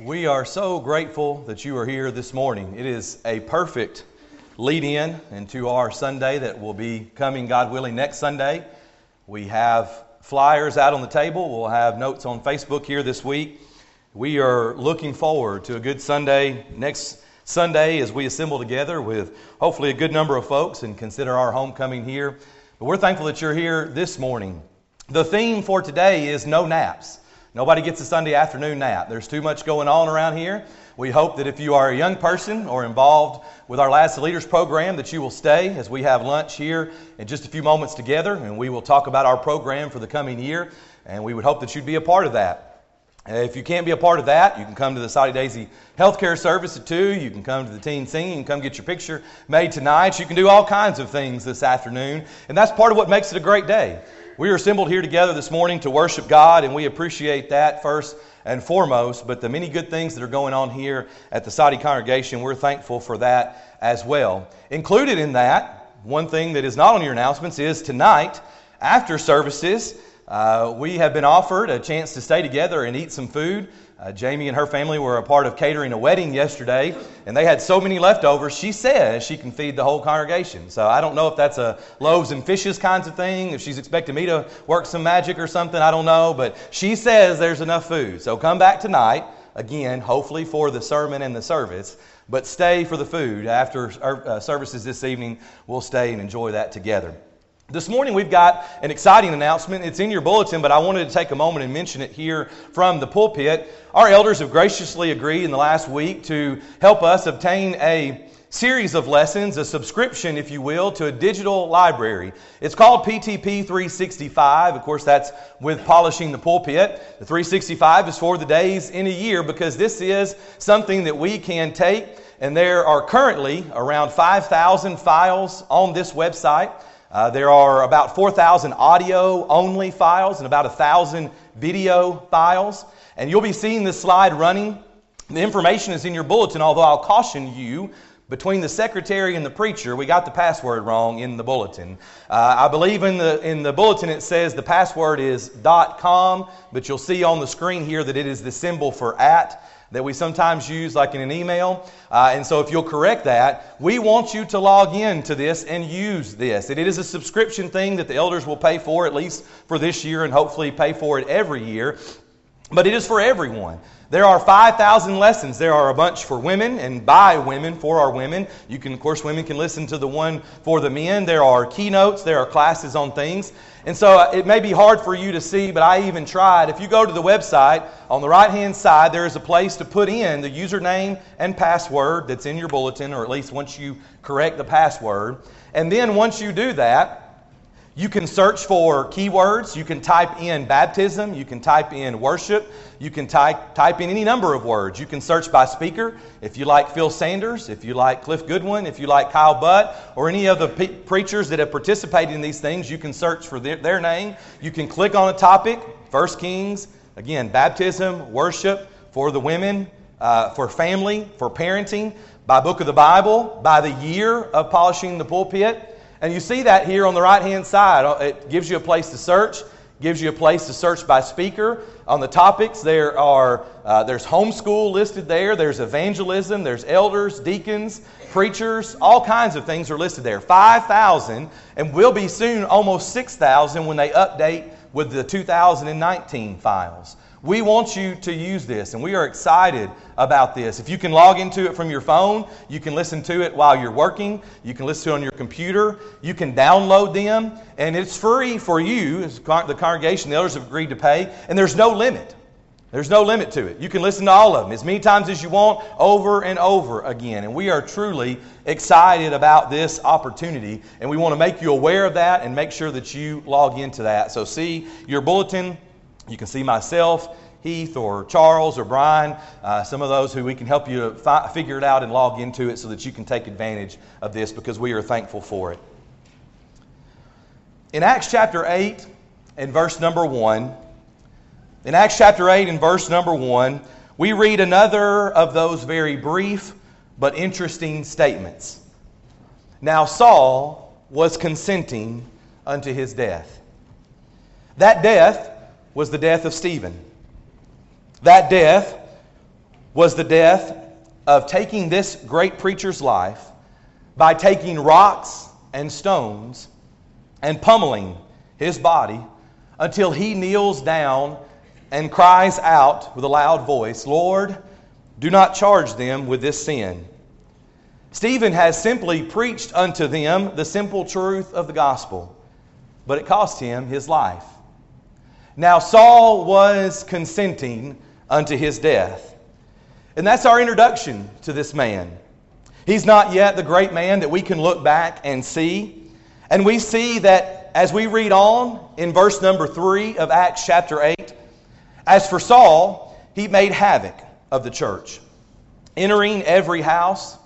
We are so grateful that you are here this morning. It is a perfect lead in into our Sunday that will be coming, God willing, next Sunday. We have flyers out on the table. We'll have notes on Facebook here this week. We are looking forward to a good Sunday next Sunday as we assemble together with hopefully a good number of folks and consider our homecoming here. But we're thankful that you're here this morning. The theme for today is no naps. Nobody gets a Sunday afternoon nap. There's too much going on around here. We hope that if you are a young person or involved with our Lads to Leaders program, that you will stay as we have lunch here in just a few moments together, and we will talk about our program for the coming year. And we would hope that you'd be a part of that. If you can't be a part of that, you can come to the Soddy Daisy Healthcare Service at 2. You can come to the teen singing. Come get your picture made tonight. You can do all kinds of things this afternoon. And that's part of what makes it a great day. We are assembled here together this morning to worship God, and we appreciate that first and foremost. But the many good things that are going on here at the Soddy congregation, we're thankful for that as well. Included in that, one thing that is not on your announcements is tonight, after services, uh, we have been offered a chance to stay together and eat some food. Uh, Jamie and her family were a part of catering a wedding yesterday, and they had so many leftovers. She says she can feed the whole congregation. So I don't know if that's a loaves and fishes kinds of thing, if she's expecting me to work some magic or something, I don't know. But she says there's enough food. So come back tonight, again, hopefully for the sermon and the service, but stay for the food. After uh, services this evening, we'll stay and enjoy that together. This morning we've got an exciting announcement. It's in your bulletin, but I wanted to take a moment and mention it here from the pulpit. Our elders have graciously agreed in the last week to help us obtain a series of lessons, a subscription, if you will, to a digital library. It's called PTP 365. Of course, that's with polishing the pulpit. The 365 is for the days in a year because this is something that we can take, and there are currently around 5,000 files on this website. Uh, there are about 4,000 audio only files and about 1,000 video files. And you'll be seeing this slide running. The information is in your bulletin, although I'll caution you between the secretary and the preacher, we got the password wrong in the bulletin. Uh, I believe in the, in the bulletin it says the password is .com, but you'll see on the screen here that it is the symbol for at that we sometimes use like in an email. Uh, and so if you'll correct that, we want you to log in to this and use this. It is a subscription thing that the elders will pay for, at least for this year, and hopefully pay for it every year. But it is for everyone. There are 5,000 lessons. There are a bunch for women and by women for our women. You can, of course, women can listen to the one for the men. There are keynotes, there are classes on things. And so uh, it may be hard for you to see, but I even tried. If you go to the website, on the right hand side, there is a place to put in the username and password that's in your bulletin, or at least once you correct the password. And then once you do that, you can search for keywords. You can type in baptism. You can type in worship. You can type, type in any number of words. You can search by speaker. If you like Phil Sanders, if you like Cliff Goodwin, if you like Kyle Butt, or any of the pe- preachers that have participated in these things, you can search for their, their name. You can click on a topic, First Kings, again, baptism, worship, for the women, uh, for family, for parenting, by book of the Bible, by the year of polishing the pulpit. And you see that here on the right hand side. Uh, it gives you a place to search, gives you a place to search by speaker. On the topics, there are uh, there's homeschool listed there, there's evangelism, there's elders, deacons, preachers, all kinds of things are listed there. 5,000, and will be soon almost 6,000 when they update with the 2019 files. We want you to use this, and we are excited about this. If you can log into it from your phone, you can listen to it while you're working, you can listen to it on your computer, you can download them, and it's free for you, the congregation, the elders have agreed to pay, and there's no limit. There's no limit to it. You can listen to all of them as many times as you want, over and over again. And we are truly excited about this opportunity, and we want to make you aware of that and make sure that you log into that. So, see your bulletin you can see myself, Heath, or Charles, or Brian, uh, some of those who we can help you fi- figure it out and log into it so that you can take advantage of this because we are thankful for it. In Acts chapter 8 and verse number 1, in Acts chapter 8 and verse number 1, we read another of those very brief but interesting statements. Now Saul was consenting unto his death. That death was the death of Stephen. That death was the death of taking this great preacher's life by taking rocks and stones and pummeling his body until he kneels down and cries out with a loud voice, Lord, do not charge them with this sin. Stephen has simply preached unto them the simple truth of the gospel, but it cost him his life. Now, Saul was consenting unto his death. And that's our introduction to this man. He's not yet the great man that we can look back and see. And we see that as we read on in verse number 3 of Acts chapter 8, as for Saul, he made havoc of the church, entering every house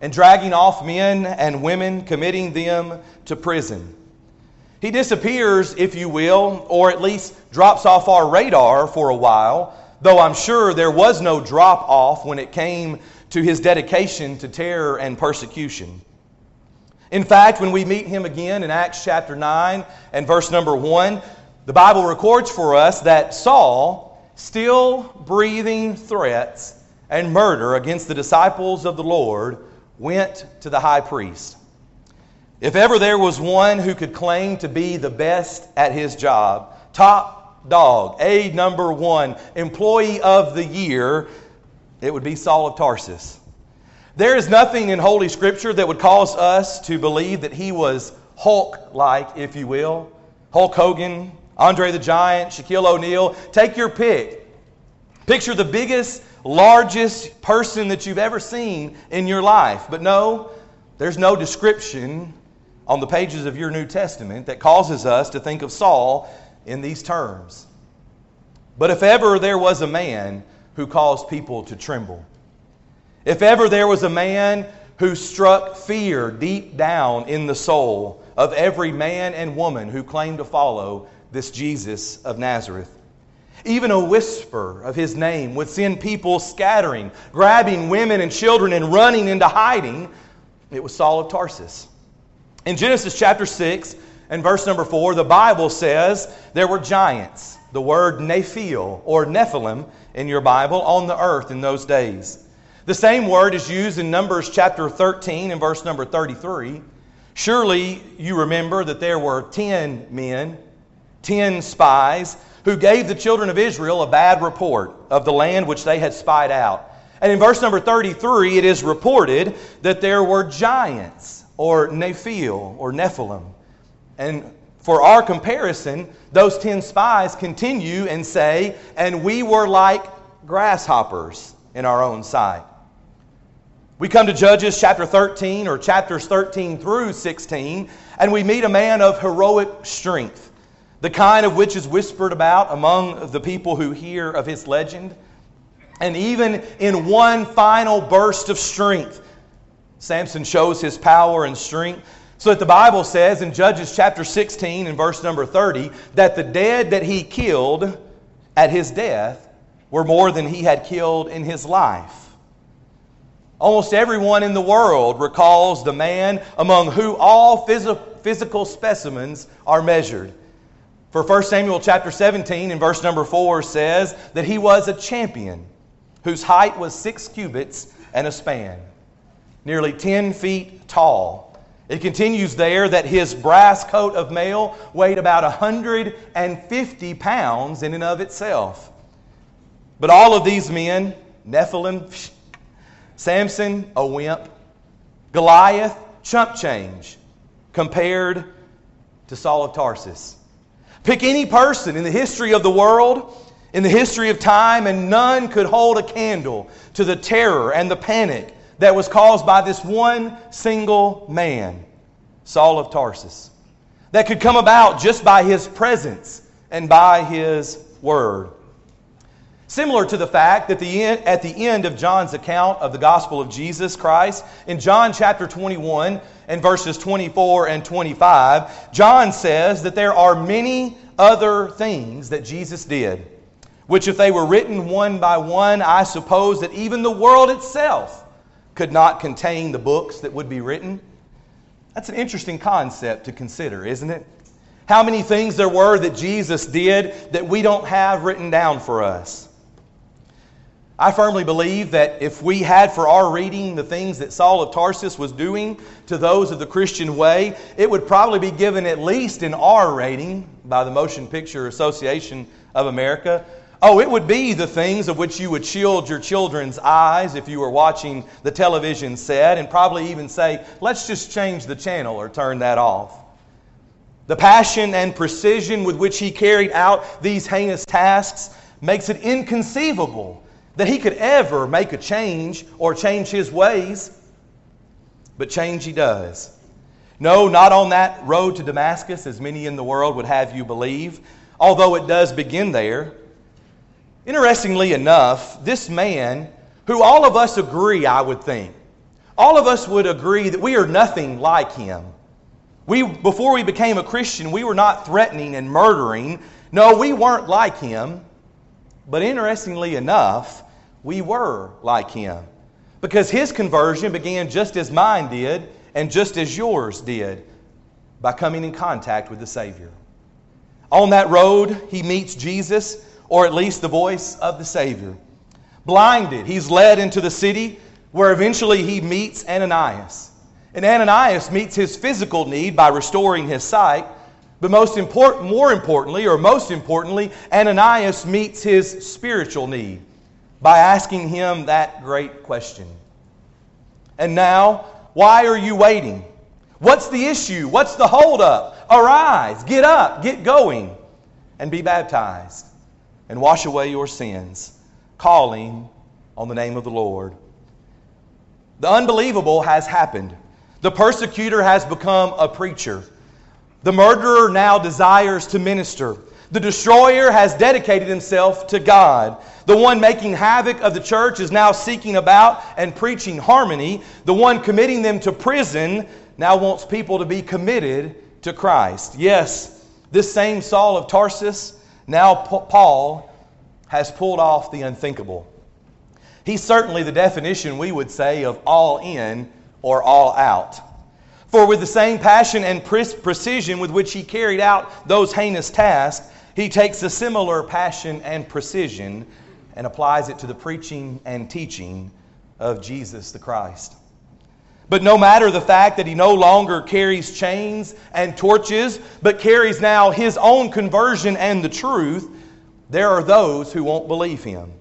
and dragging off men and women, committing them to prison. He disappears, if you will, or at least drops off our radar for a while, though I'm sure there was no drop off when it came to his dedication to terror and persecution. In fact, when we meet him again in Acts chapter 9 and verse number 1, the Bible records for us that Saul, still breathing threats and murder against the disciples of the Lord, went to the high priest. If ever there was one who could claim to be the best at his job, top dog, A number one, employee of the year, it would be Saul of Tarsus. There is nothing in Holy Scripture that would cause us to believe that he was Hulk like, if you will. Hulk Hogan, Andre the Giant, Shaquille O'Neal. Take your pick. Picture the biggest, largest person that you've ever seen in your life. But no, there's no description on the pages of your New Testament that causes us to think of Saul in these terms. But if ever there was a man who caused people to tremble. If ever there was a man who struck fear deep down in the soul of every man and woman who claimed to follow this Jesus of Nazareth. Even a whisper of his name would send people scattering, grabbing women and children and running into hiding. It was Saul of Tarsus. In Genesis chapter 6 and verse number 4, the Bible says there were giants. The word Nephil or Nephilim in your Bible on the earth in those days. The same word is used in Numbers chapter 13 and verse number 33. Surely you remember that there were 10 men, 10 spies, who gave the children of Israel a bad report of the land which they had spied out. And in verse number 33, it is reported that there were giants, or Nephil, or Nephilim. And for our comparison, those 10 spies continue and say, and we were like grasshoppers in our own sight. We come to Judges chapter 13 or chapters 13 through 16, and we meet a man of heroic strength, the kind of which is whispered about among the people who hear of his legend. And even in one final burst of strength, Samson shows his power and strength. So that the Bible says in Judges chapter 16 and verse number 30 that the dead that he killed at his death were more than he had killed in his life. Almost everyone in the world recalls the man among who all phys- physical specimens are measured. For 1 Samuel chapter 17 and verse number 4 says that he was a champion whose height was six cubits and a span, nearly 10 feet tall it continues there that his brass coat of mail weighed about 150 pounds in and of itself. But all of these men, Nephilim, Samson, a wimp, Goliath, chump change, compared to Saul of Tarsus. Pick any person in the history of the world, in the history of time, and none could hold a candle to the terror and the panic that was caused by this one single man, Saul of Tarsus, that could come about just by his presence and by his word. Similar to the fact that the end, at the end of John's account of the gospel of Jesus Christ, in John chapter 21 and verses 24 and 25, John says that there are many other things that Jesus did, which if they were written one by one, I suppose that even the world itself could not contain the books that would be written. That's an interesting concept to consider, isn't it? How many things there were that Jesus did that we don't have written down for us. I firmly believe that if we had for our reading the things that Saul of Tarsus was doing to those of the Christian way, it would probably be given at least an R rating by the Motion Picture Association of America. Oh, it would be the things of which you would shield your children's eyes if you were watching the television set, and probably even say, let's just change the channel or turn that off. The passion and precision with which he carried out these heinous tasks makes it inconceivable that he could ever make a change or change his ways. But change he does. No, not on that road to Damascus, as many in the world would have you believe, although it does begin there. Interestingly enough, this man, who all of us agree, I would think, all of us would agree that we are nothing like him. We, before we became a Christian, we were not threatening and murdering. No, we weren't like him. But interestingly enough, we were like him. Because his conversion began just as mine did and just as yours did by coming in contact with the Savior. On that road, he meets Jesus, or at least the voice of the Savior. Blinded, he's led into the city where eventually he meets Ananias. And Ananias meets his physical need by restoring his sight. But most important, more importantly, or most importantly, Ananias meets his spiritual need by asking him that great question. And now, why are you waiting? What's the issue? What's the holdup? Arise, get up, get going, and be baptized, and wash away your sins, calling on the name of the Lord. The unbelievable has happened. The persecutor has become a preacher. The murderer now desires to minister. The destroyer has dedicated himself to God. The one making havoc of the church is now seeking about and preaching harmony. The one committing them to prison now wants people to be committed to Christ. Yes, this same Saul of Tarsus, now Paul, has pulled off the unthinkable. He's certainly the definition, we would say, of all in or all out. For with the same passion and precision with which he carried out those heinous tasks, he takes a similar passion and precision and applies it to the preaching and teaching of Jesus the Christ. But no matter the fact that he no longer carries chains and torches, but carries now his own conversion and the truth, there are those who won't believe him.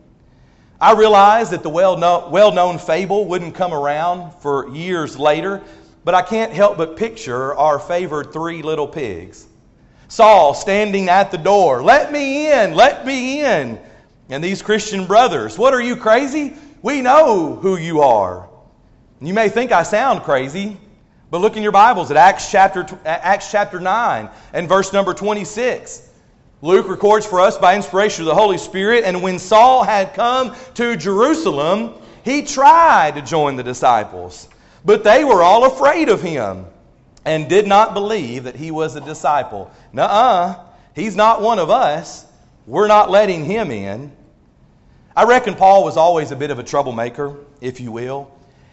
I realize that the well known fable wouldn't come around for years later, but I can't help but picture our favored three little pigs. Saul standing at the door, Let me in, let me in. And these Christian brothers, What are you crazy? We know who you are. You may think I sound crazy, but look in your Bibles at Acts chapter, Acts chapter 9 and verse number 26. Luke records for us by inspiration of the Holy Spirit, and when Saul had come to Jerusalem, he tried to join the disciples, but they were all afraid of him and did not believe that he was a disciple. Nuh-uh. He's not one of us. We're not letting him in. I reckon Paul was always a bit of a troublemaker, if you will.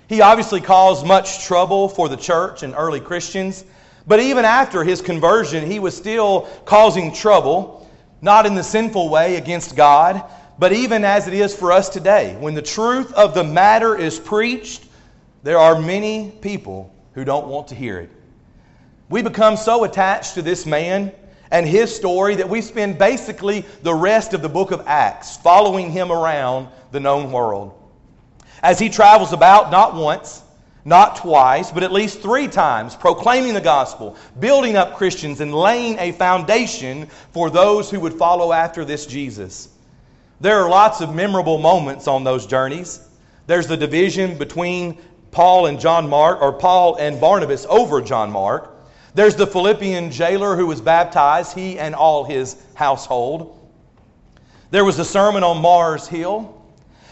He obviously caused much trouble for the church and early Christians, but even after his conversion, he was still causing trouble, not in the sinful way against God, but even as it is for us today. When the truth of the matter is preached, there are many people who don't want to hear it. We become so attached to this man and his story that we spend basically the rest of the book of Acts following him around the known world. As he travels about, not once, not twice, but at least three times, proclaiming the gospel, building up Christians, and laying a foundation for those who would follow after this Jesus. There are lots of memorable moments on those journeys. There's the division between Paul and John Mark, or Paul and Barnabas over John Mark. There's the Philippian jailer who was baptized, he and all his household. There was the sermon on Mars Hill.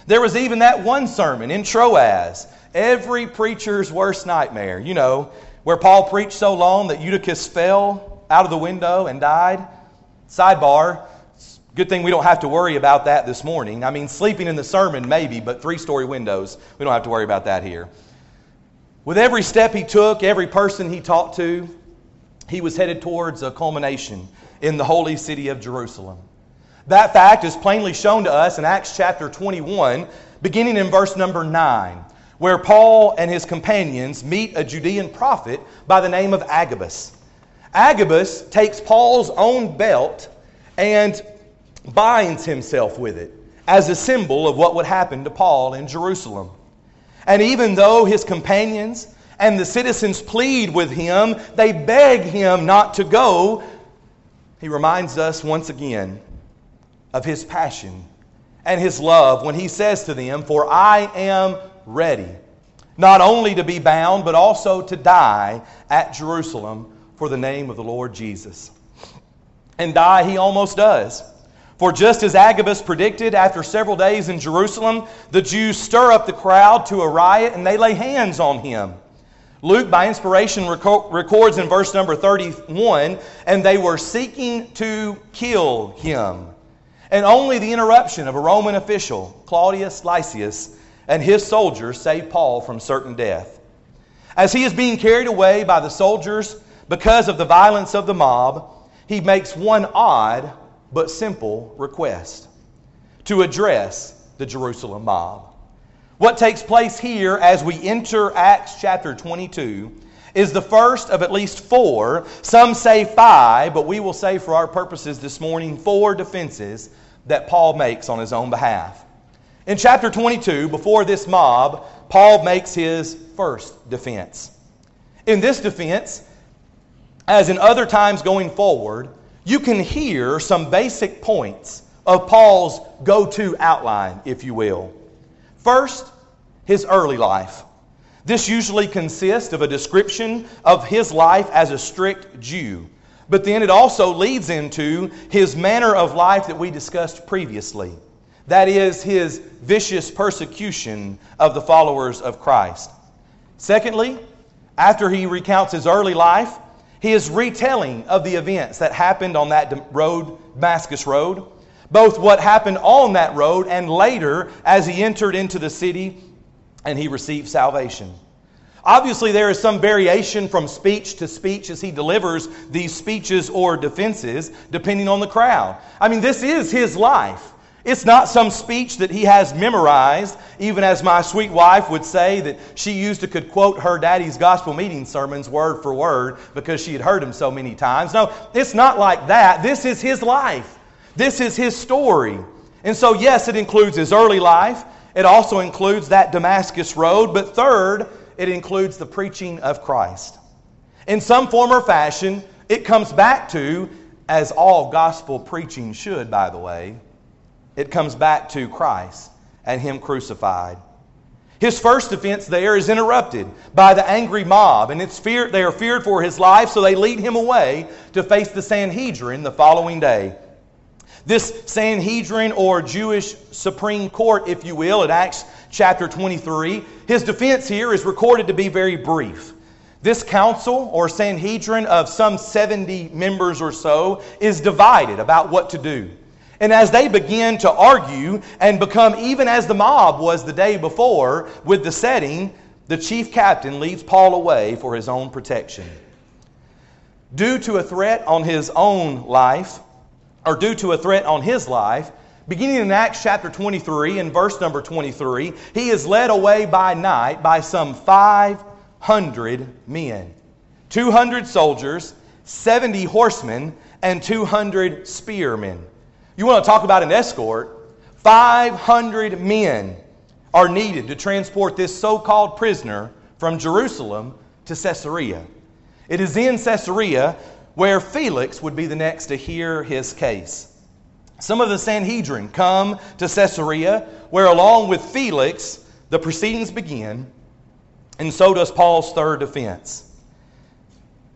There was even that one sermon in Troas, every preacher's worst nightmare, you know, where Paul preached so long that Eutychus fell out of the window and died. Sidebar, good thing we don't have to worry about that this morning. I mean, sleeping in the sermon, maybe, but three story windows, we don't have to worry about that here. With every step he took, every person he talked to, he was headed towards a culmination in the holy city of Jerusalem. That fact is plainly shown to us in Acts chapter 21, beginning in verse number 9, where Paul and his companions meet a Judean prophet by the name of Agabus. Agabus takes Paul's own belt and binds himself with it as a symbol of what would happen to Paul in Jerusalem. And even though his companions and the citizens plead with him, they beg him not to go, he reminds us once again of his passion and his love when he says to them, For I am ready, not only to be bound, but also to die at Jerusalem for the name of the Lord Jesus. And die he almost does. For just as Agabus predicted, after several days in Jerusalem, the Jews stir up the crowd to a riot and they lay hands on him. Luke, by inspiration, records in verse number 31 and they were seeking to kill him. And only the interruption of a Roman official, Claudius Lysias, and his soldiers saved Paul from certain death. As he is being carried away by the soldiers because of the violence of the mob, he makes one odd but simple request to address the Jerusalem mob. What takes place here as we enter Acts chapter 22 is the first of at least four, some say five, but we will say for our purposes this morning, four defenses that Paul makes on his own behalf. In chapter 22, before this mob, Paul makes his first defense. In this defense, as in other times going forward, you can hear some basic points of Paul's go to outline, if you will. First, his early life. This usually consists of a description of his life as a strict Jew, but then it also leads into his manner of life that we discussed previously. That is, his vicious persecution of the followers of Christ. Secondly, after he recounts his early life, he is retelling of the events that happened on that road, Damascus Road, both what happened on that road and later as he entered into the city and he received salvation. Obviously, there is some variation from speech to speech as he delivers these speeches or defenses, depending on the crowd. I mean, this is his life. It's not some speech that he has memorized, even as my sweet wife would say that she used to could quote her daddy's gospel meeting sermons word for word because she had heard them so many times. No, it's not like that. This is his life. This is his story. And so, yes, it includes his early life. It also includes that Damascus road. But third, it includes the preaching of Christ. In some form or fashion, it comes back to, as all gospel preaching should, by the way, it comes back to Christ and Him crucified. His first defense there is interrupted by the angry mob, and it's fear, they are feared for his life, so they lead him away to face the Sanhedrin the following day. This Sanhedrin or Jewish Supreme Court, if you will, in Acts chapter 23, his defense here is recorded to be very brief. This council or Sanhedrin of some 70 members or so is divided about what to do. And as they begin to argue and become even as the mob was the day before with the setting, the chief captain leads Paul away for his own protection. Due to a threat on his own life, or due to a threat on his life, beginning in Acts chapter 23 and verse number 23, he is led away by night by some 500 men 200 soldiers, 70 horsemen, and 200 spearmen. You want to talk about an escort? 500 men are needed to transport this so called prisoner from Jerusalem to Caesarea. It is in Caesarea where Felix would be the next to hear his case. Some of the Sanhedrin come to Caesarea, where along with Felix, the proceedings begin, and so does Paul's third defense.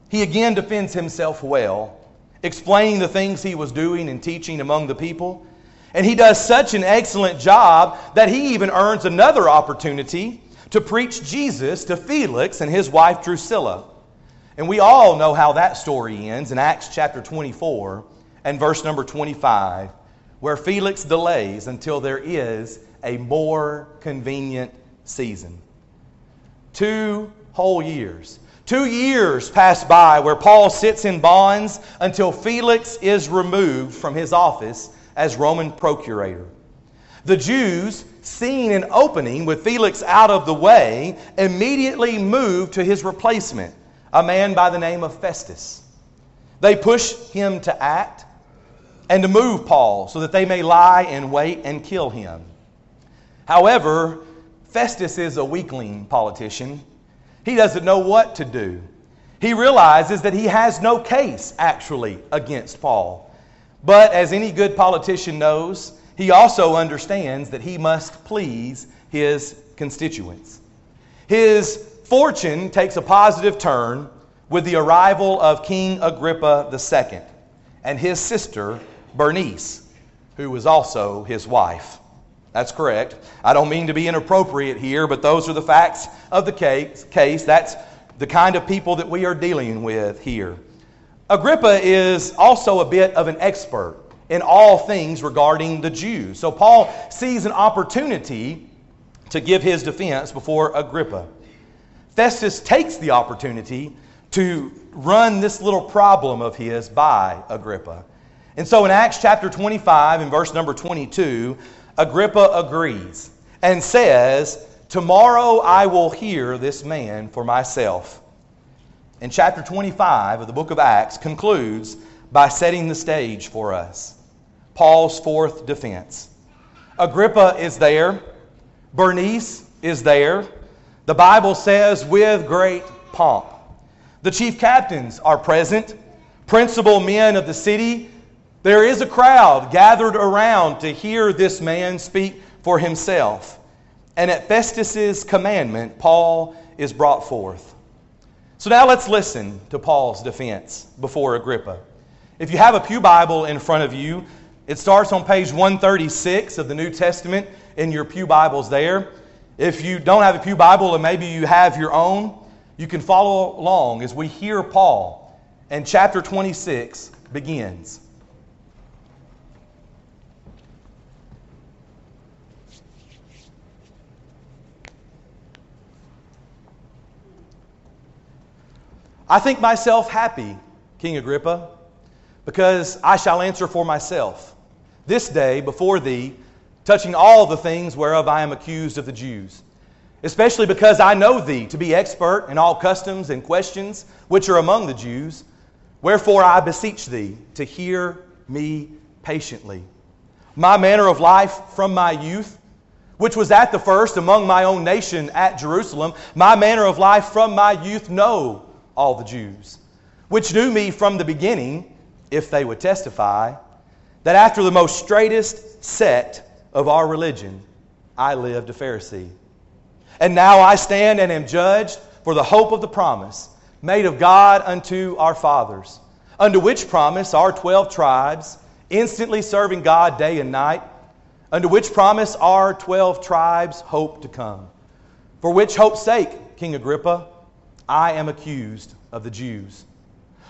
He again defends himself well explaining the things he was doing and teaching among the people. And he does such an excellent job that he even earns another opportunity to preach Jesus to Felix and his wife Drusilla. And we all know how that story ends in Acts chapter 24 and verse number 25, where Felix delays until there is a more convenient season. Two whole years Two years pass by where Paul sits in bonds until Felix is removed from his office as Roman procurator. The Jews, seeing an opening with Felix out of the way, immediately moved to his replacement, a man by the name of Festus. They push him to act and to move Paul so that they may lie in wait and kill him. However, Festus is a weakling politician. He doesn't know what to do. He realizes that he has no case actually against Paul. But as any good politician knows, he also understands that he must please his constituents. His fortune takes a positive turn with the arrival of King Agrippa II and his sister Bernice, who was also his wife. That's correct. I don't mean to be inappropriate here, but those are the facts of the case. That's the kind of people that we are dealing with here. Agrippa is also a bit of an expert in all things regarding the Jews. So Paul sees an opportunity to give his defense before Agrippa. Festus takes the opportunity to run this little problem of his by Agrippa. And so in Acts chapter 25, in verse number 22, Agrippa agrees and says, Tomorrow I will hear this man for myself. And chapter 25 of the book of Acts concludes by setting the stage for us. Paul's fourth defense. Agrippa is there, Bernice is there. The Bible says, with great pomp. The chief captains are present, principal men of the city. There is a crowd gathered around to hear this man speak for himself. And at Festus's commandment, Paul is brought forth. So now let's listen to Paul's defense before Agrippa. If you have a Pew Bible in front of you, it starts on page 136 of the New Testament in your Pew Bibles there. If you don't have a Pew Bible, or maybe you have your own, you can follow along as we hear Paul. And chapter 26 begins. I think myself happy, King Agrippa, because I shall answer for myself this day before thee, touching all the things whereof I am accused of the Jews. Especially because I know thee to be expert in all customs and questions which are among the Jews. Wherefore I beseech thee to hear me patiently. My manner of life from my youth, which was at the first among my own nation at Jerusalem, my manner of life from my youth know all the Jews, which knew me from the beginning, if they would testify that after the most straightest sect of our religion, I lived a Pharisee. And now I stand and am judged for the hope of the promise made of God unto our fathers, unto which promise our twelve tribes, instantly serving God day and night, unto which promise our twelve tribes hope to come. For which hope's sake, King Agrippa, I am accused of the Jews.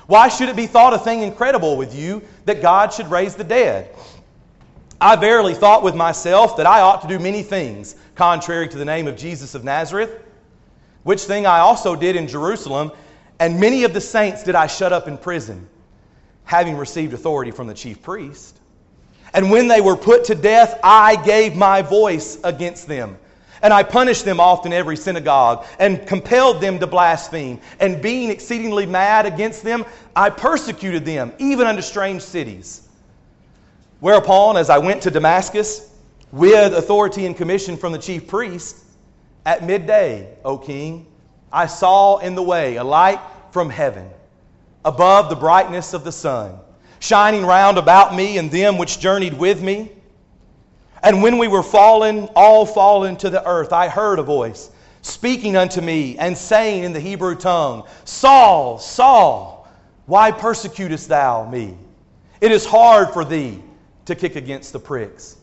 Why should it be thought a thing incredible with you that God should raise the dead? I verily thought with myself that I ought to do many things contrary to the name of Jesus of Nazareth, which thing I also did in Jerusalem, and many of the saints did I shut up in prison, having received authority from the chief priest. And when they were put to death, I gave my voice against them and I punished them often every synagogue and compelled them to blaspheme. And being exceedingly mad against them, I persecuted them, even unto strange cities. Whereupon, as I went to Damascus with authority and commission from the chief priest, at midday, O king, I saw in the way a light from heaven, above the brightness of the sun, shining round about me and them which journeyed with me. And when we were fallen, all fallen to the earth, I heard a voice speaking unto me and saying in the Hebrew tongue, Saul, Saul, why persecutest thou me? It is hard for thee to kick against the pricks.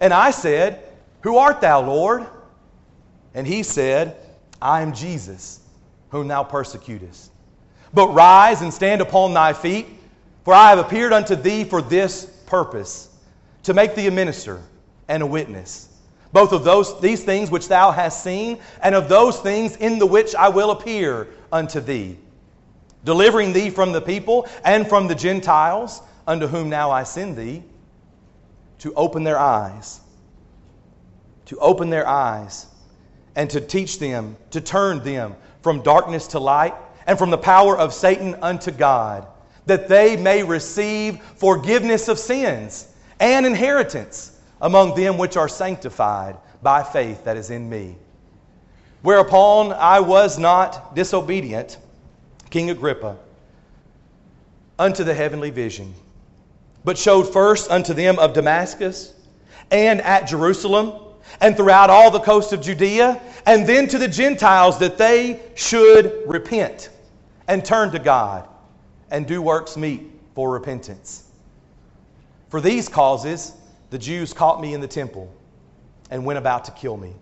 And I said, Who art thou, Lord? And he said, I am Jesus, whom thou persecutest. But rise and stand upon thy feet, for I have appeared unto thee for this purpose, to make thee a minister and a witness, both of those, these things which thou hast seen, and of those things in the which I will appear unto thee, delivering thee from the people and from the Gentiles, unto whom now I send thee, to open their eyes, to open their eyes, and to teach them, to turn them from darkness to light and from the power of Satan unto God, that they may receive forgiveness of sins and inheritance among them which are sanctified by faith that is in me. Whereupon I was not disobedient, King Agrippa, unto the heavenly vision, but showed first unto them of Damascus and at Jerusalem and throughout all the coast of Judea, and then to the Gentiles that they should repent and turn to God and do works meet for repentance. For these causes, the Jews caught me in the temple and went about to kill me.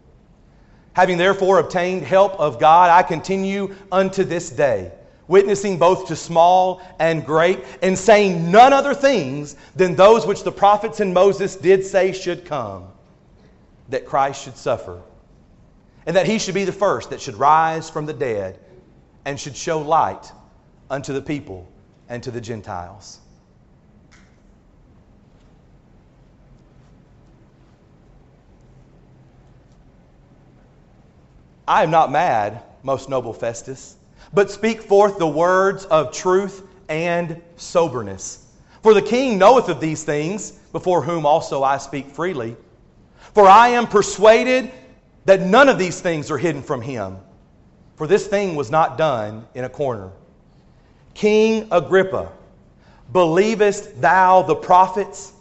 Having therefore obtained help of God, I continue unto this day, witnessing both to small and great, and saying none other things than those which the prophets and Moses did say should come that Christ should suffer, and that he should be the first that should rise from the dead and should show light unto the people and to the Gentiles. I am not mad, most noble Festus, but speak forth the words of truth and soberness. For the king knoweth of these things, before whom also I speak freely. For I am persuaded that none of these things are hidden from him. For this thing was not done in a corner. King Agrippa, believest thou the prophets?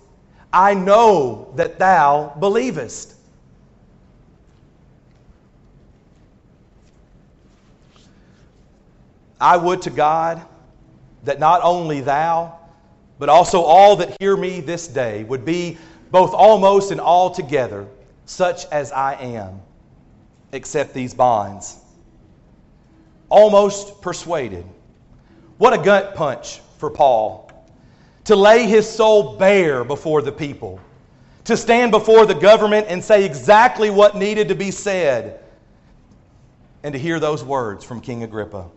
I know that thou believest. I would to God that not only thou, but also all that hear me this day would be both almost and altogether such as I am, except these bonds. Almost persuaded. What a gut punch for Paul. To lay his soul bare before the people. To stand before the government and say exactly what needed to be said. And to hear those words from King Agrippa.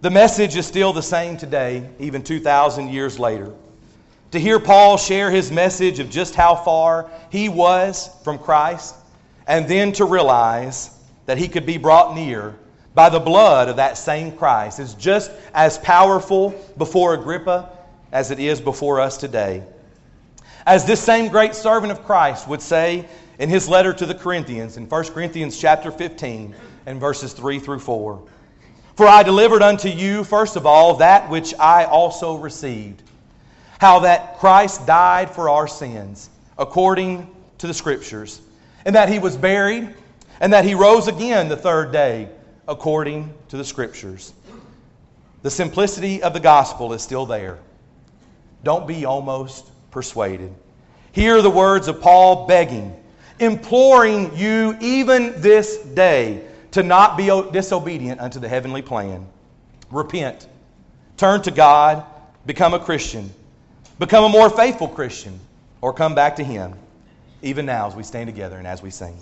The message is still the same today, even 2,000 years later to hear Paul share his message of just how far he was from Christ, and then to realize that he could be brought near by the blood of that same Christ is just as powerful before Agrippa as it is before us today. As this same great servant of Christ would say in his letter to the Corinthians in 1 Corinthians chapter 15 and verses 3 through 4. For I delivered unto you first of all that which I also received how that Christ died for our sins according to the Scriptures, and that he was buried, and that he rose again the third day according to the Scriptures. The simplicity of the gospel is still there. Don't be almost persuaded. Hear the words of Paul begging, imploring you even this day to not be disobedient unto the heavenly plan. Repent, turn to God, become a Christian. Become a more faithful Christian, or come back to Him, even now as we stand together and as we sing.